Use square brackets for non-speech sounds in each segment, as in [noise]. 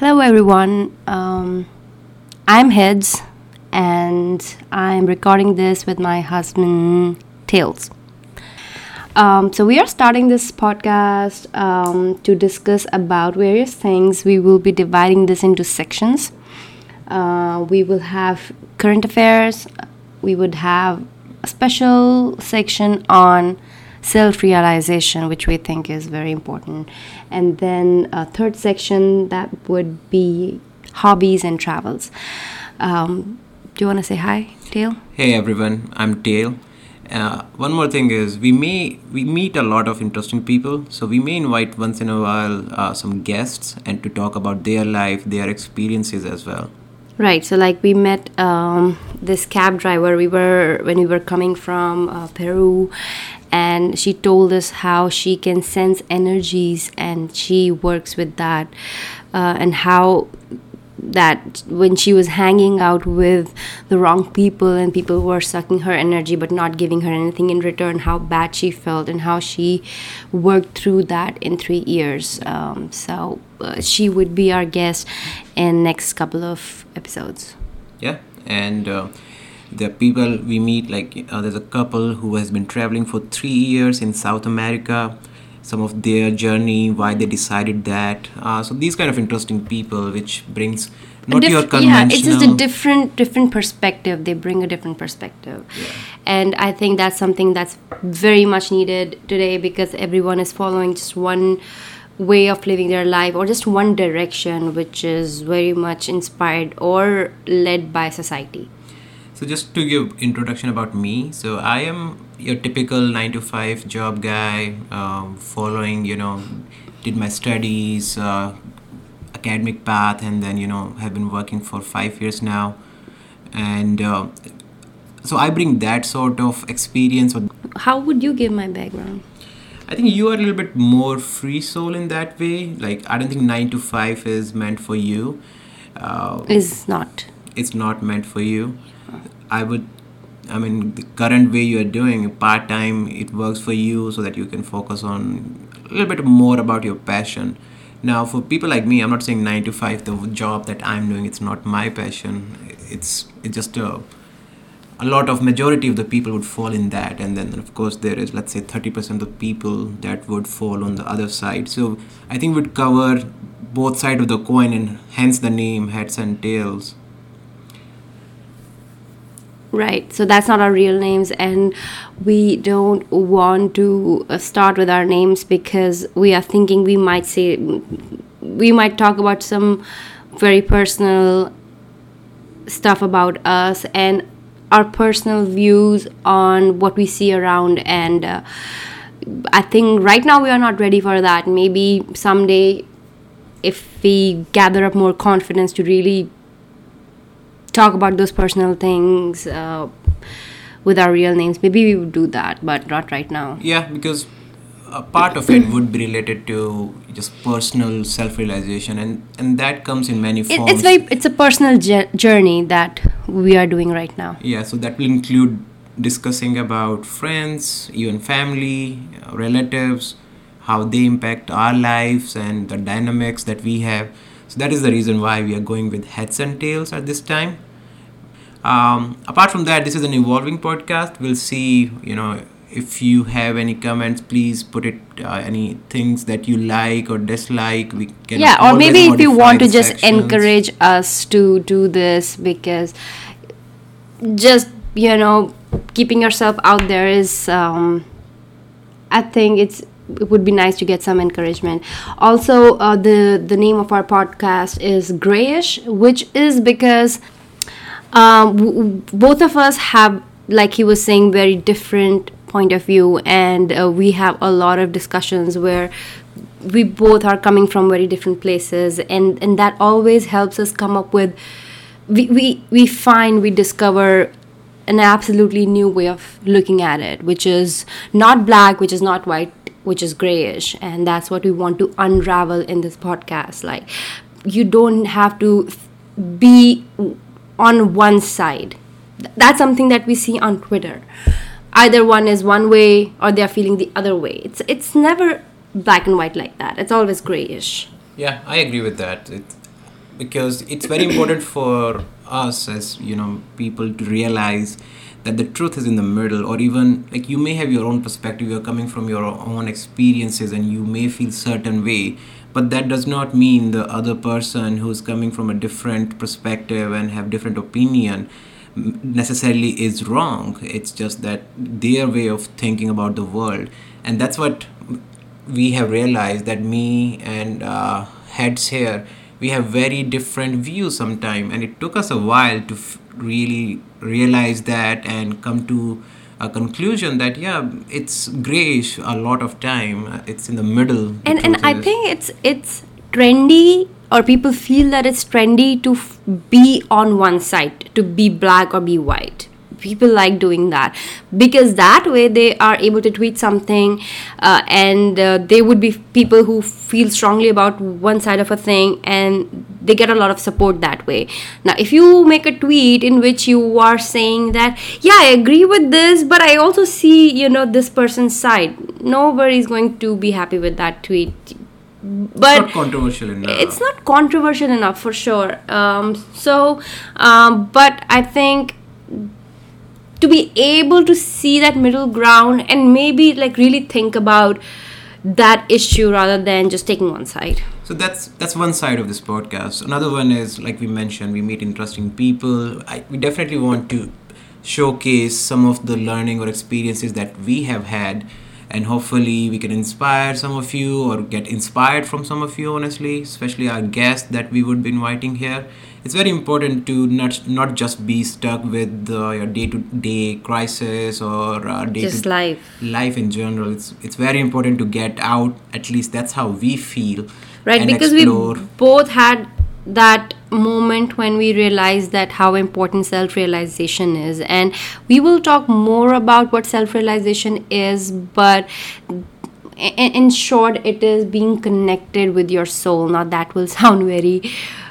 Hello, everyone. Um, I'm Heads, and I'm recording this with my husband, Tails. Um, so we are starting this podcast um, to discuss about various things. We will be dividing this into sections. Uh, we will have current affairs. We would have a special section on self realization, which we think is very important. And then a third section that would be hobbies and travels. Um, do you want to say hi, Tails? Hey everyone, I'm Tails. Uh, one more thing is we may we meet a lot of interesting people, so we may invite once in a while uh, some guests and to talk about their life, their experiences as well. Right. So, like, we met um, this cab driver. We were when we were coming from uh, Peru, and she told us how she can sense energies, and she works with that, uh, and how that when she was hanging out with the wrong people and people were sucking her energy but not giving her anything in return how bad she felt and how she worked through that in three years. Um, so uh, she would be our guest in next couple of episodes. Yeah and uh, the people we meet like uh, there's a couple who has been traveling for three years in south america some of their journey, why they decided that. Uh, so these kind of interesting people, which brings not Dif- your conventional. Yeah, it's just a different different perspective. They bring a different perspective, Yeah. and I think that's something that's very much needed today because everyone is following just one way of living their life or just one direction, which is very much inspired or led by society. So just to give introduction about me, so I am your typical nine to five job guy, um, following you know, did my studies, uh, academic path, and then you know have been working for five years now, and uh, so I bring that sort of experience. How would you give my background? I think you are a little bit more free soul in that way. Like I don't think nine to five is meant for you. Uh, Is not. it's not meant for you. I would, I mean, the current way you are doing part time, it works for you so that you can focus on a little bit more about your passion. Now, for people like me, I'm not saying nine to five, the job that I'm doing, it's not my passion. It's it's just a a lot of majority of the people would fall in that and then of course there is let's say 30% of people that would fall on the other side so i think we'd cover both sides of the coin and hence the name heads and tails Right. So that's not our real names, and we don't want to uh, start with our names because we are thinking we might say, we might talk about some very personal stuff about us and our personal views on what we see around. And uh, I think right now we are not ready for that. Maybe someday, if we gather up more confidence to really talk about those personal things uh, with our real names maybe we would do that but not right now Yeah, because a part of it would be related to just personal self-realization, and and that comes in many it, it's very it's a personal journey that we are doing right now yeah, so that will include discussing about friends, even family, relatives, how they impact our lives, and the dynamics that we have. So that is the reason why we are going with heads and tails at this time. Um, apart from that, this is an evolving podcast. We'll see, you know, if you have any comments, please put it. Uh, any things that you like or dislike, we can. yeah or maybe if you want to just sections. encourage us to do this because just you know keeping yourself out there is um, i think it's it would be nice to get some encouragement also uh, the the name of our podcast is Greyish which is because um, w- both of us have like he was saying very different point of view and uh, we have a lot of discussions where we both are coming from very different places and and that always helps us come up with we we, we find we discover an absolutely new way of looking at it which is not black which is not white which is grayish and that's what we want to unravel in this podcast. Like you don't have to be on one side. That's something that we see on twitter. Either one is one way or they're feeling the other way. It's it's never black and white like that. It's always grayish. Yeah, I agree with that. It, because it's very important [coughs] for us as you know people to realize that the truth is in the middle or even like you may have your own perspective. You're coming from your own experiences and you may feel certain way but that does not mean the other person who's coming from a different perspective and have different opinion necessarily is wrong. It's just that their way of thinking about the world. And that's what we have realized that me and uh, heads here we have very different views sometimes and it took us a while to f- really realize that and come to a conclusion that yeah it's grayish a lot of time. It's in the middle. And and i think it's it's trendy or people feel that it's trendy to f- be on one side to be black or be white. People like doing that. Because that way they are able to tweet something uh, and uh, they would be people who feel strongly about one side of a thing and they get a lot of support that way now if you make a tweet in which you are saying that yeah i agree with this but i also see you know this person's side nobody is going to be happy with that tweet but it's not controversial enough. It's not controversial enough for sure. Um, so, um, but I think to be able to see that middle ground and maybe like really think about that issue rather than just taking one side so that's that's one side of this podcast. Another one is like we mentioned we meet interesting people. I, we definitely want to showcase some of the learning or experiences that we have had and hopefully we can inspire some of you or get inspired from some of you honestly especially our guests that we would be inviting here. It's very important to not not just be stuck with uh, your day to day crisis or uh, day just to life. life in general. It's it's very important to get out. At least that's how we feel right because explore. we both had that moment when we realized that how important self realization is. And we will talk more about what self realization is but in short it is being connected with your soul. Now that will sound very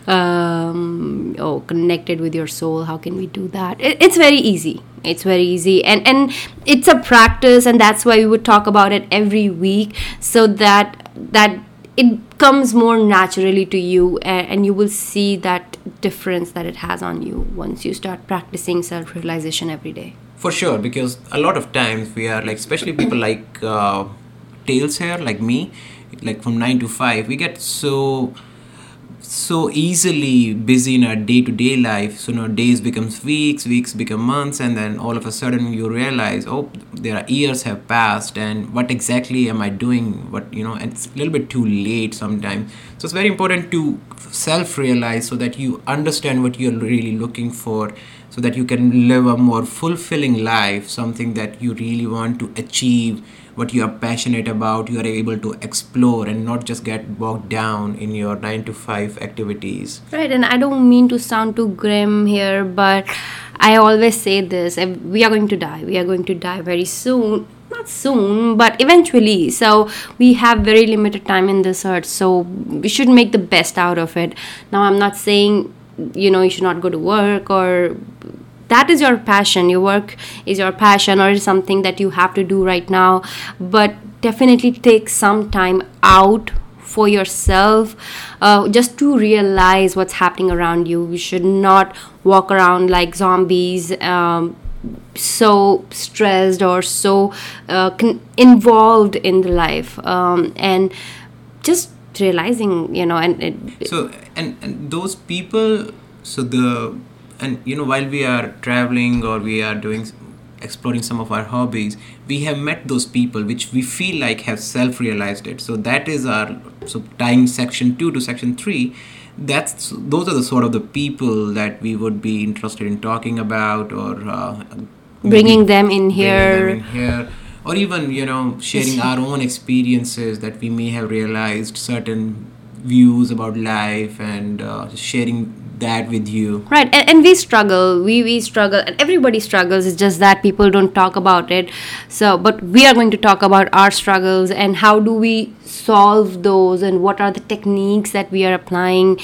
um, oh connected with your soul. How can we do that? It, it's very easy. It's very easy. And and it's a practice and that's why we would talk about it every week so that that it comes more naturally to you and, you will see that difference that it has on you once you start practicing self realization every day. For sure because a lot of times we are like especially people like uh, tails here like me like from 9 to 5 we get so so easily busy in our day-to-day life. So now days becomes weeks weeks become months and then all of a sudden you realize oh there are years have passed and what exactly am i doing? What you know it's a little bit too late sometimes so it's very important to self-realize so that you understand what you're really looking for so that you can live a more fulfilling life something that you really want to achieve what you are passionate about you are able to explore and not just get bogged down in your 9 to 5 activities. Right and i don't mean to sound too grim here but i always say this we are going to die we are going to die very soon not soon but eventually. So we have very limited time in this earth so we should make the best out of it. Now i'm not saying you know you should not go to work or that is your passion. Your work is your passion or is something that you have to do right now. But definitely take some time out for yourself uh, just to realize what's happening around you. You should not walk around like zombies um, so stressed or so uh, con- involved in the life. Um, and just realizing you know and, and so and, and those people so the and you know while we are traveling or we are doing exploring some of our hobbies we have met those people which we feel like have self-realized it. So that is our so tying section 2 to section 3 that's those are the sort of the people that we would be interested in talking about or uh, bringing them in here them in here. Or even you know sharing our own experiences that we may have realized certain views about life and uh, sharing that with you. Right and, and we struggle. We we struggle and everybody struggles. It's just that people don't talk about it. So but we are going to talk about our struggles and how do we solve those and what are the techniques that we are applying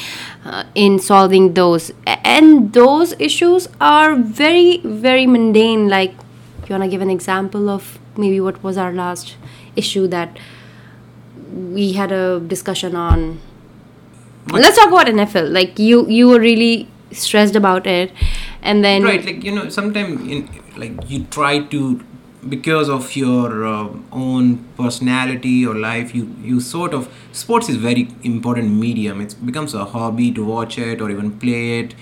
uh, in solving those. And those issues are very very mundane. Like you want to give an example of maybe what was our last issue that we had a discussion on let's talk about NFL. Like you, you were really stressed about it, and then right like you know sometimes like you try to because of your uh, own personality or life you you sort of sports is very important medium. It becomes a hobby to watch it or even play it.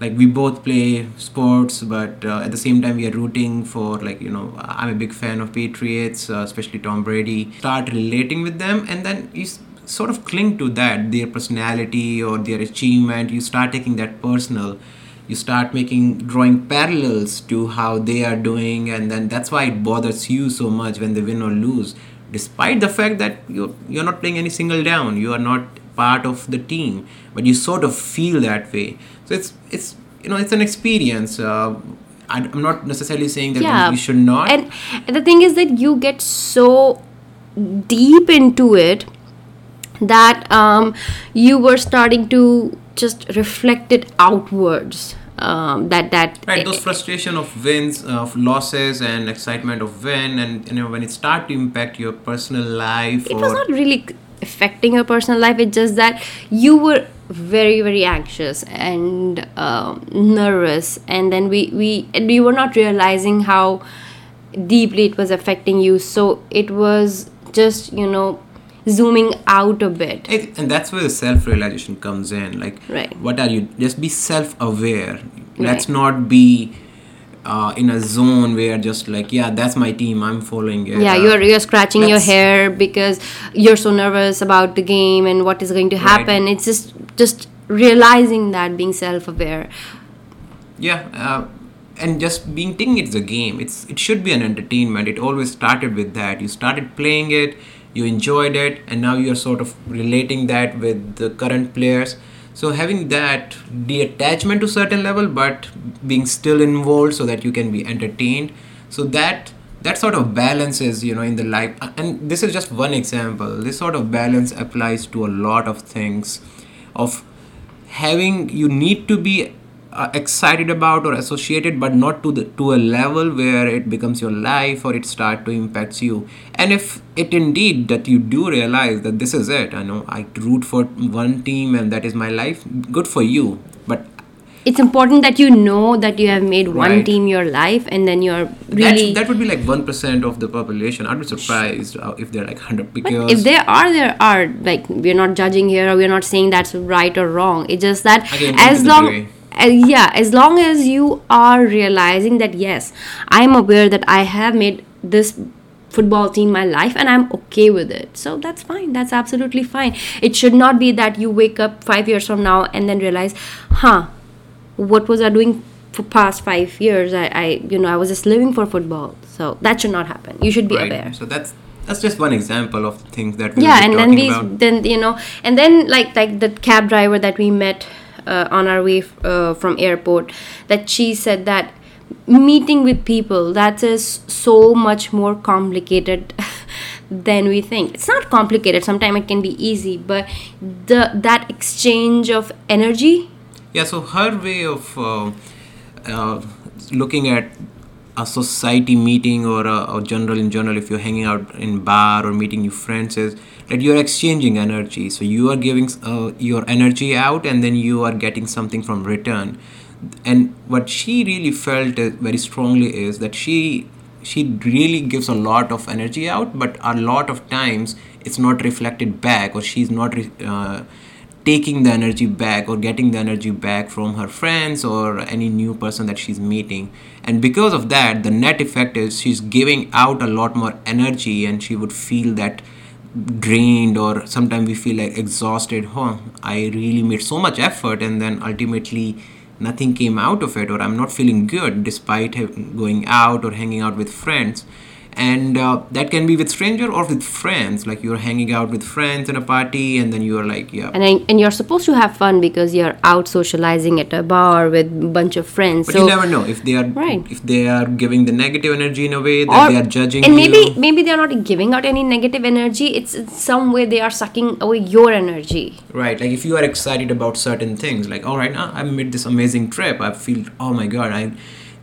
Like we both play sports but uh, at the same time we are rooting for like you know i'm a big fan of patriots uh, especially tom brady. Start relating with them and then you sort of cling to that their personality or their achievement. You start taking that personal. You start making drawing parallels to how they are doing and then that's why it bothers you so much when they win or lose. Despite the fact that you're, you're not playing any single down you are not part of the team but you sort of feel that way. So it's it's you know it's an experience uh, I- i'm not necessarily saying that yeah, you should not. And the thing is that you get so deep into it that um, you were starting to just reflect it outwards. Um, that that right those frustration of wins of losses and excitement of win and you know when it start to impact your personal life it was not really affecting your personal life it's just that you were very very anxious and um, nervous and then we we and we were not realizing how deeply it was affecting you so it was just you know zooming out a bit. It, and that's where the self-realization comes in like Right. what are you just be self-aware. Let's Right. not be uh, in a zone where just like yeah that's my team i'm following it. Yeah Uh, you're you're scratching your hair because you're so nervous about the game and what is going to Right. happen. It's just just realizing that being self-aware. Yeah uh, and just being taking it as a game. It's it should be an entertainment. It always started with that. You started playing it you enjoyed it and now you're sort of relating that with the current players. So having that detachment to certain level but being still involved so that you can be entertained. So that that sort of balance is you know in the life. And this is just one example. This sort of balance applies to a lot of things. Of having you need to be uh, excited about or associated but not to the to a level where it becomes your life or it start to impacts you. And if it indeed that you do realize that this is it i know i root for one team and that is my life good for you. But it's important that you know that you have made one Right. team your life and then you're that's, really that would be like 1% of the population. I'd be surprised if they're like 100 because but if there are there are like we're not judging here or we're not saying that's right or wrong. It's just that Again, as long. Uh, yeah as long as you are realizing that yes i'm aware that i have made this football team my life and i'm okay with it. So that's fine. That's absolutely fine. It should not be that you wake up 5 years from now and then realize huh what was i doing for past 5 years? I, I you know i was just living for football. So that should not happen. You should be right. aware. So that's that's just one example of things that we yeah and then we about. then you know and then like like the cab driver that we met uh, on our way f- uh, from airport that she said that meeting with people that is so much more complicated [laughs] than we think. It's not complicated. Sometimes it can be easy but the that exchange of energy Yeah, so her way of uh, uh, looking at a society meeting or a, or general in general, if you're hanging out in bar or meeting new friends, is that you're exchanging energy. So you are giving uh, your energy out, and then you are getting something from return. And what she really felt uh, very strongly is that she she really gives a lot of energy out, but a lot of times it's not reflected back, or she's not. Re- uh, taking the energy back or getting the energy back from her friends or any new person that she's meeting. And because of that the net effect is she's giving out a lot more energy and she would feel that drained or sometimes we feel like exhausted. Huh i really made so much effort and then ultimately nothing came out of it or i'm not feeling good despite going out or hanging out with friends and uh, that can be with stranger or with friends. Like you're hanging out with friends in a party and then you're like yeah. And I, and you're supposed to have fun because you're out socializing at a bar with a bunch of friends. But so you never know. If they are Right. if they are giving the negative energy in a way that they are judging and maybe you maybe they're not giving out any negative energy. It's in some way they are sucking away your energy. Right. Like if you are excited about certain things like all right now i made this amazing trip. I feel oh my god i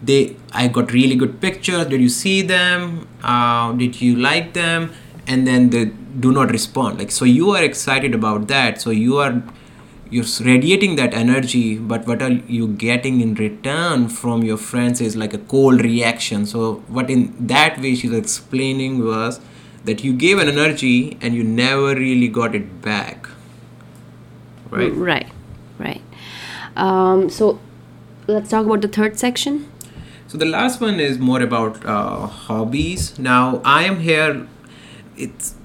they i got really good pictures. Did you see them? Uh, did you like them? And then they do not respond. Like so you are excited about that. So you are you're radiating that energy. But what are you getting in return from your friends is like a cold reaction. So what in that way she's explaining was that you gave an energy and you never really got it back. Right? Right. Right. Um, so let's talk about the third section so the last one is more about uh, hobbies now i am here it's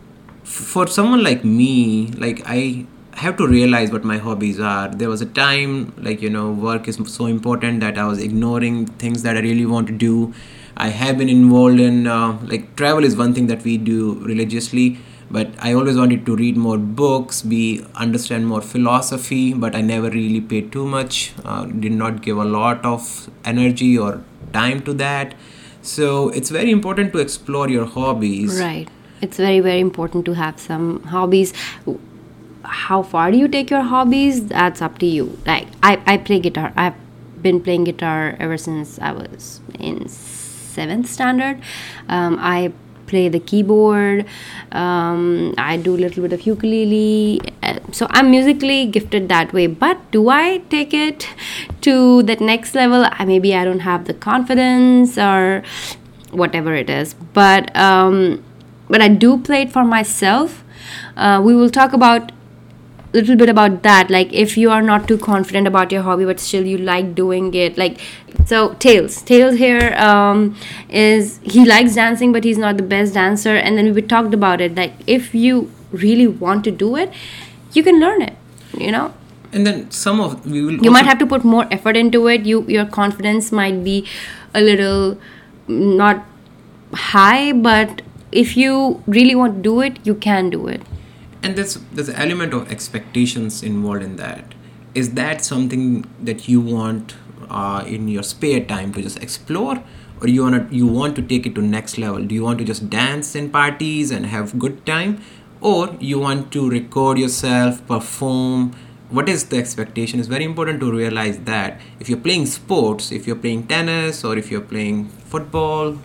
for someone like me like i have to realize what my hobbies are. There was a time, like, you know, work is so important that I was ignoring things that I really want to do. I have been involved in, uh, like, travel is one thing that we do religiously, but I always wanted to read more books, be understand more philosophy, but I never really paid too much, uh, did not give a lot of energy or time to that. So it's very important to explore your hobbies. Right. It's very, very important to have some hobbies how far do you take your hobbies that's up to you like i, I play guitar i've been playing guitar ever since i was in seventh standard um, i play the keyboard um, i do a little bit of ukulele uh, so i'm musically gifted that way. But do i take it to that next level? Maybe i don't have the confidence or whatever it is. But um, but i do play it for myself uh, we will talk about little bit about that like if you are not too confident about your hobby but still you like doing it like so tails. Tails here um, is he likes dancing but he's not the best dancer and then we talked about it like if you really want to do it you can learn it you know? And then some of we will you might have to put more effort into it you your confidence might be a little not high but if you really want to do it you can do it and there's there's an element of expectations involved in that. Is that something that you want uh, in your spare time to just explore? Or you want to you want to take it to next level? Do you want to just dance in parties and have good time? Or you want to record yourself perform? What is the expectation? It's very important to realize that if you're playing sports if you're playing tennis or if you're playing football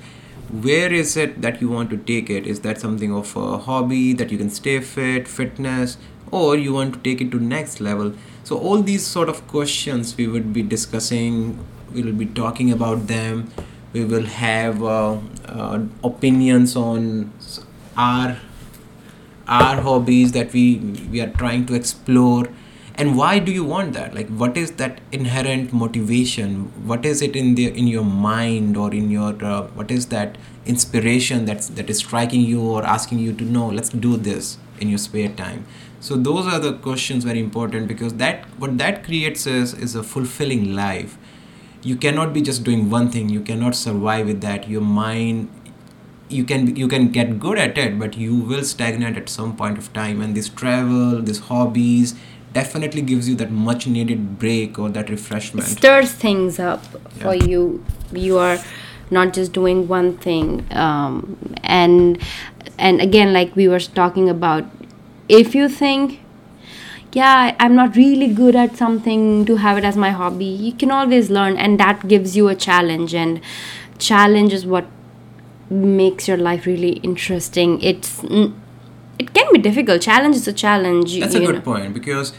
where is it that you want to take it? Is that something of a hobby that you can stay fit fitness or you want to take it to next level? So all these sort of questions we would be discussing we will be talking about them. We will have uh, uh, opinions on our our hobbies that we we are trying to explore and why do you want that? Like what is that inherent motivation? What is it in the in your mind or in your uh, what is that inspiration that's that is striking you or asking you to know let's do this in your spare time? So those are the questions very important because that what that creates is is a fulfilling life. You cannot be just doing one thing. You cannot survive with that. Your mind you can you can get good at it but you will stagnate at some point of time. And this travel this hobbies definitely gives you that much needed break or that refreshment. It stirs things up yeah. for you. You are not just doing one thing. Um, and and again, like we were talking about, if you think, yeah, I'm not really good at something to have it as my hobby, you can always learn, and that gives you a challenge. And challenge is what makes your life really interesting. It's it can be difficult. Challenge is a challenge. That's a good know. point because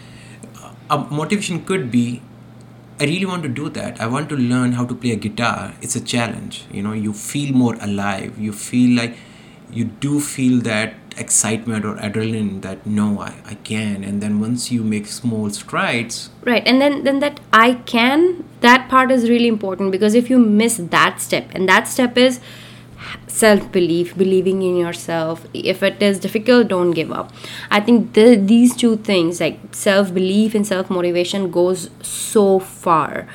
a motivation could be I really want to do that. I want to learn how to play a guitar. It's a challenge. You know, you feel more alive. You feel like you do feel that excitement or adrenaline that no I, I can and then once you make small strides right and then then that i can that part is really important because if you miss that step and that step is self belief believing in yourself. If it is difficult don't give up. I think the, these two things like self belief and self motivation goes so far.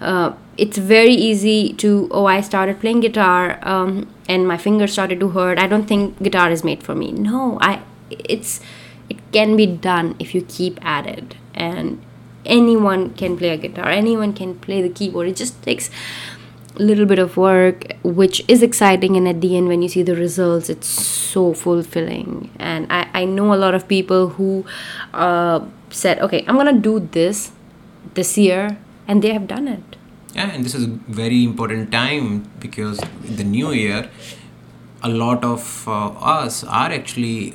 Uh, it's very easy to oh i started playing guitar um, and my fingers started to hurt. I don't think guitar is made for me. No i it's it can be done if you keep at it. And anyone can play a guitar. Anyone can play the keyboard. It just takes little bit of work which is exciting and at the end when you see the results. It's so fulfilling. And i, I know a lot of people who uh, said okay i'm gonna do this this year and they have done it. Yeah and this is a very important time because the new year a lot of uh, us are actually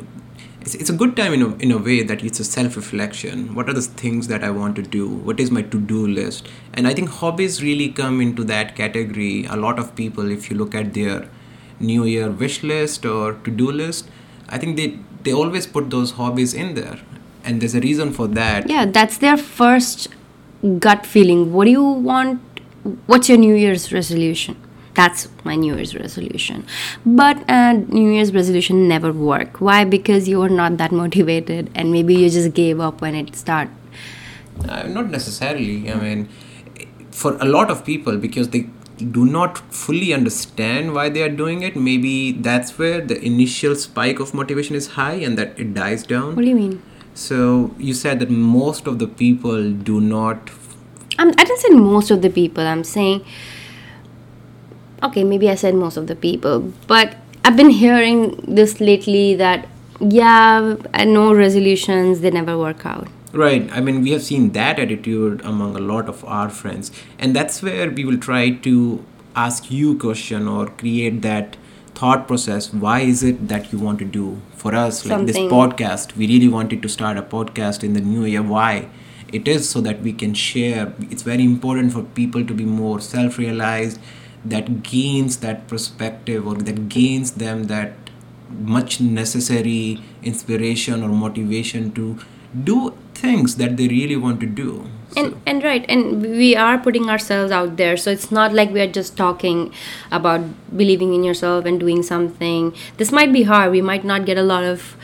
it's, it's a good time in a, in a way that it's a self-reflection. What are the things that i want to do? What is my to-do list? And i think hobbies really come into that category. A lot of people if you look at their new year wish list or to-do list i think they they always put those hobbies in there. And there's a reason for that. Yeah that's their first gut feeling. What do you want? What's your new year's resolution that's my new year's resolution. But uh, new year's resolution never work. Why? Because you are not that motivated and maybe you just gave up when it start uh, not necessarily. I mean for a lot of people because they do not fully understand why they are doing it maybe that's where the initial spike of motivation is high and that it dies down. What do you mean? So you said that most of the people do not I'm, i didn't say most of the people. I'm saying okay, maybe I said most of the people, but I've been hearing this lately that yeah, no resolutions they never work out. Right. I mean, we have seen that attitude among a lot of our friends, and that's where we will try to ask you question or create that thought process. Why is it that you want to do for us like this podcast? We really wanted to start a podcast in the new year. Why? It is so that we can share. It's very important for people to be more self-realized that gains that perspective or that gains them that much necessary inspiration or motivation to do things that they really want to do. And and right and we are putting ourselves out there. So it's not like we are just talking about believing in yourself and doing something. This might be hard. We might not get a lot of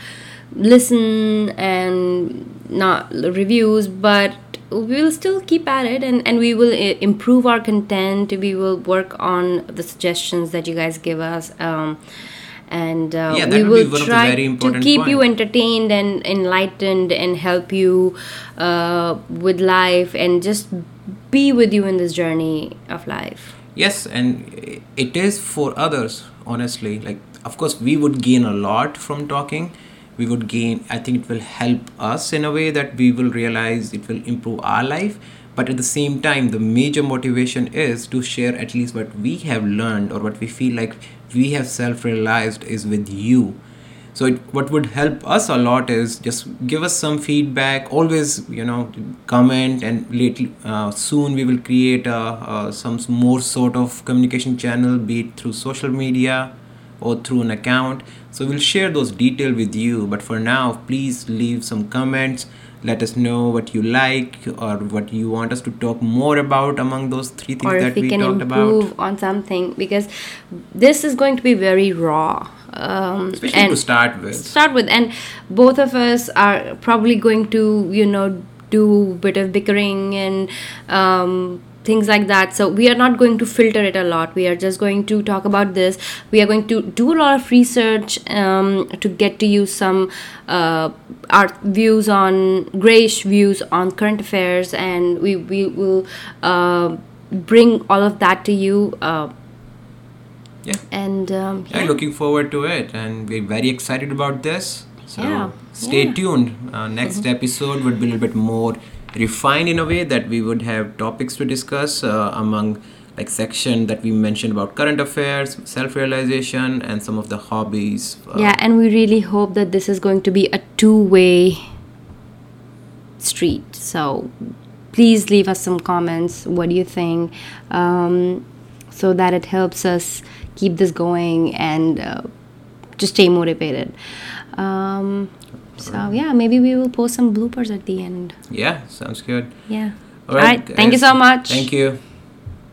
listen and not reviews but we will still keep at it and, and we will uh, improve our content. We will work on the suggestions that you guys give us um, and uh, yeah, we will try to keep point. you entertained and enlightened and help you uh, with life and just be with you in this journey of life. Yes and it is for others honestly. Like of course we would gain a lot from talking we would gain i think it will help us in a way that we will realize it will improve our life. But at the same time the major motivation is to share at least what we have learned or what we feel like we have self-realized is with you. So it, what would help us a lot is just give us some feedback always you know comment and lately uh, soon we will create a, uh, some more sort of communication channel be it through social media or through an account. So we'll share those details with you. But for now, please leave some comments. Let us know what you like or what you want us to talk more about among those three things or that we, we can talked improve about. on something because this is going to be very raw. Um, Especially and to start with. Start with, and both of us are probably going to, you know, do a bit of bickering and um, things like that so we are not going to filter it a lot we are just going to talk about this we are going to do a lot of research um, to get to you some uh, our views on grayish views on current affairs and we, we will uh, bring all of that to you uh, yeah and um, yeah. yeah. looking forward to it and we're very excited about this so yeah. stay yeah. tuned uh, next mm-hmm. episode would be a little bit more refined in a way that we would have topics to discuss uh, among like section that we mentioned about current affairs self-realization and some of the hobbies uh, yeah and we really hope that this is going to be a two-way street. So please leave us some comments. What do you think? Um, so that it helps us keep this going and uh, just stay motivated. Um, so yeah, maybe we will post some bloopers at the end. Yeah, sounds good. Yeah. All right. All right thank you so much. Thank you.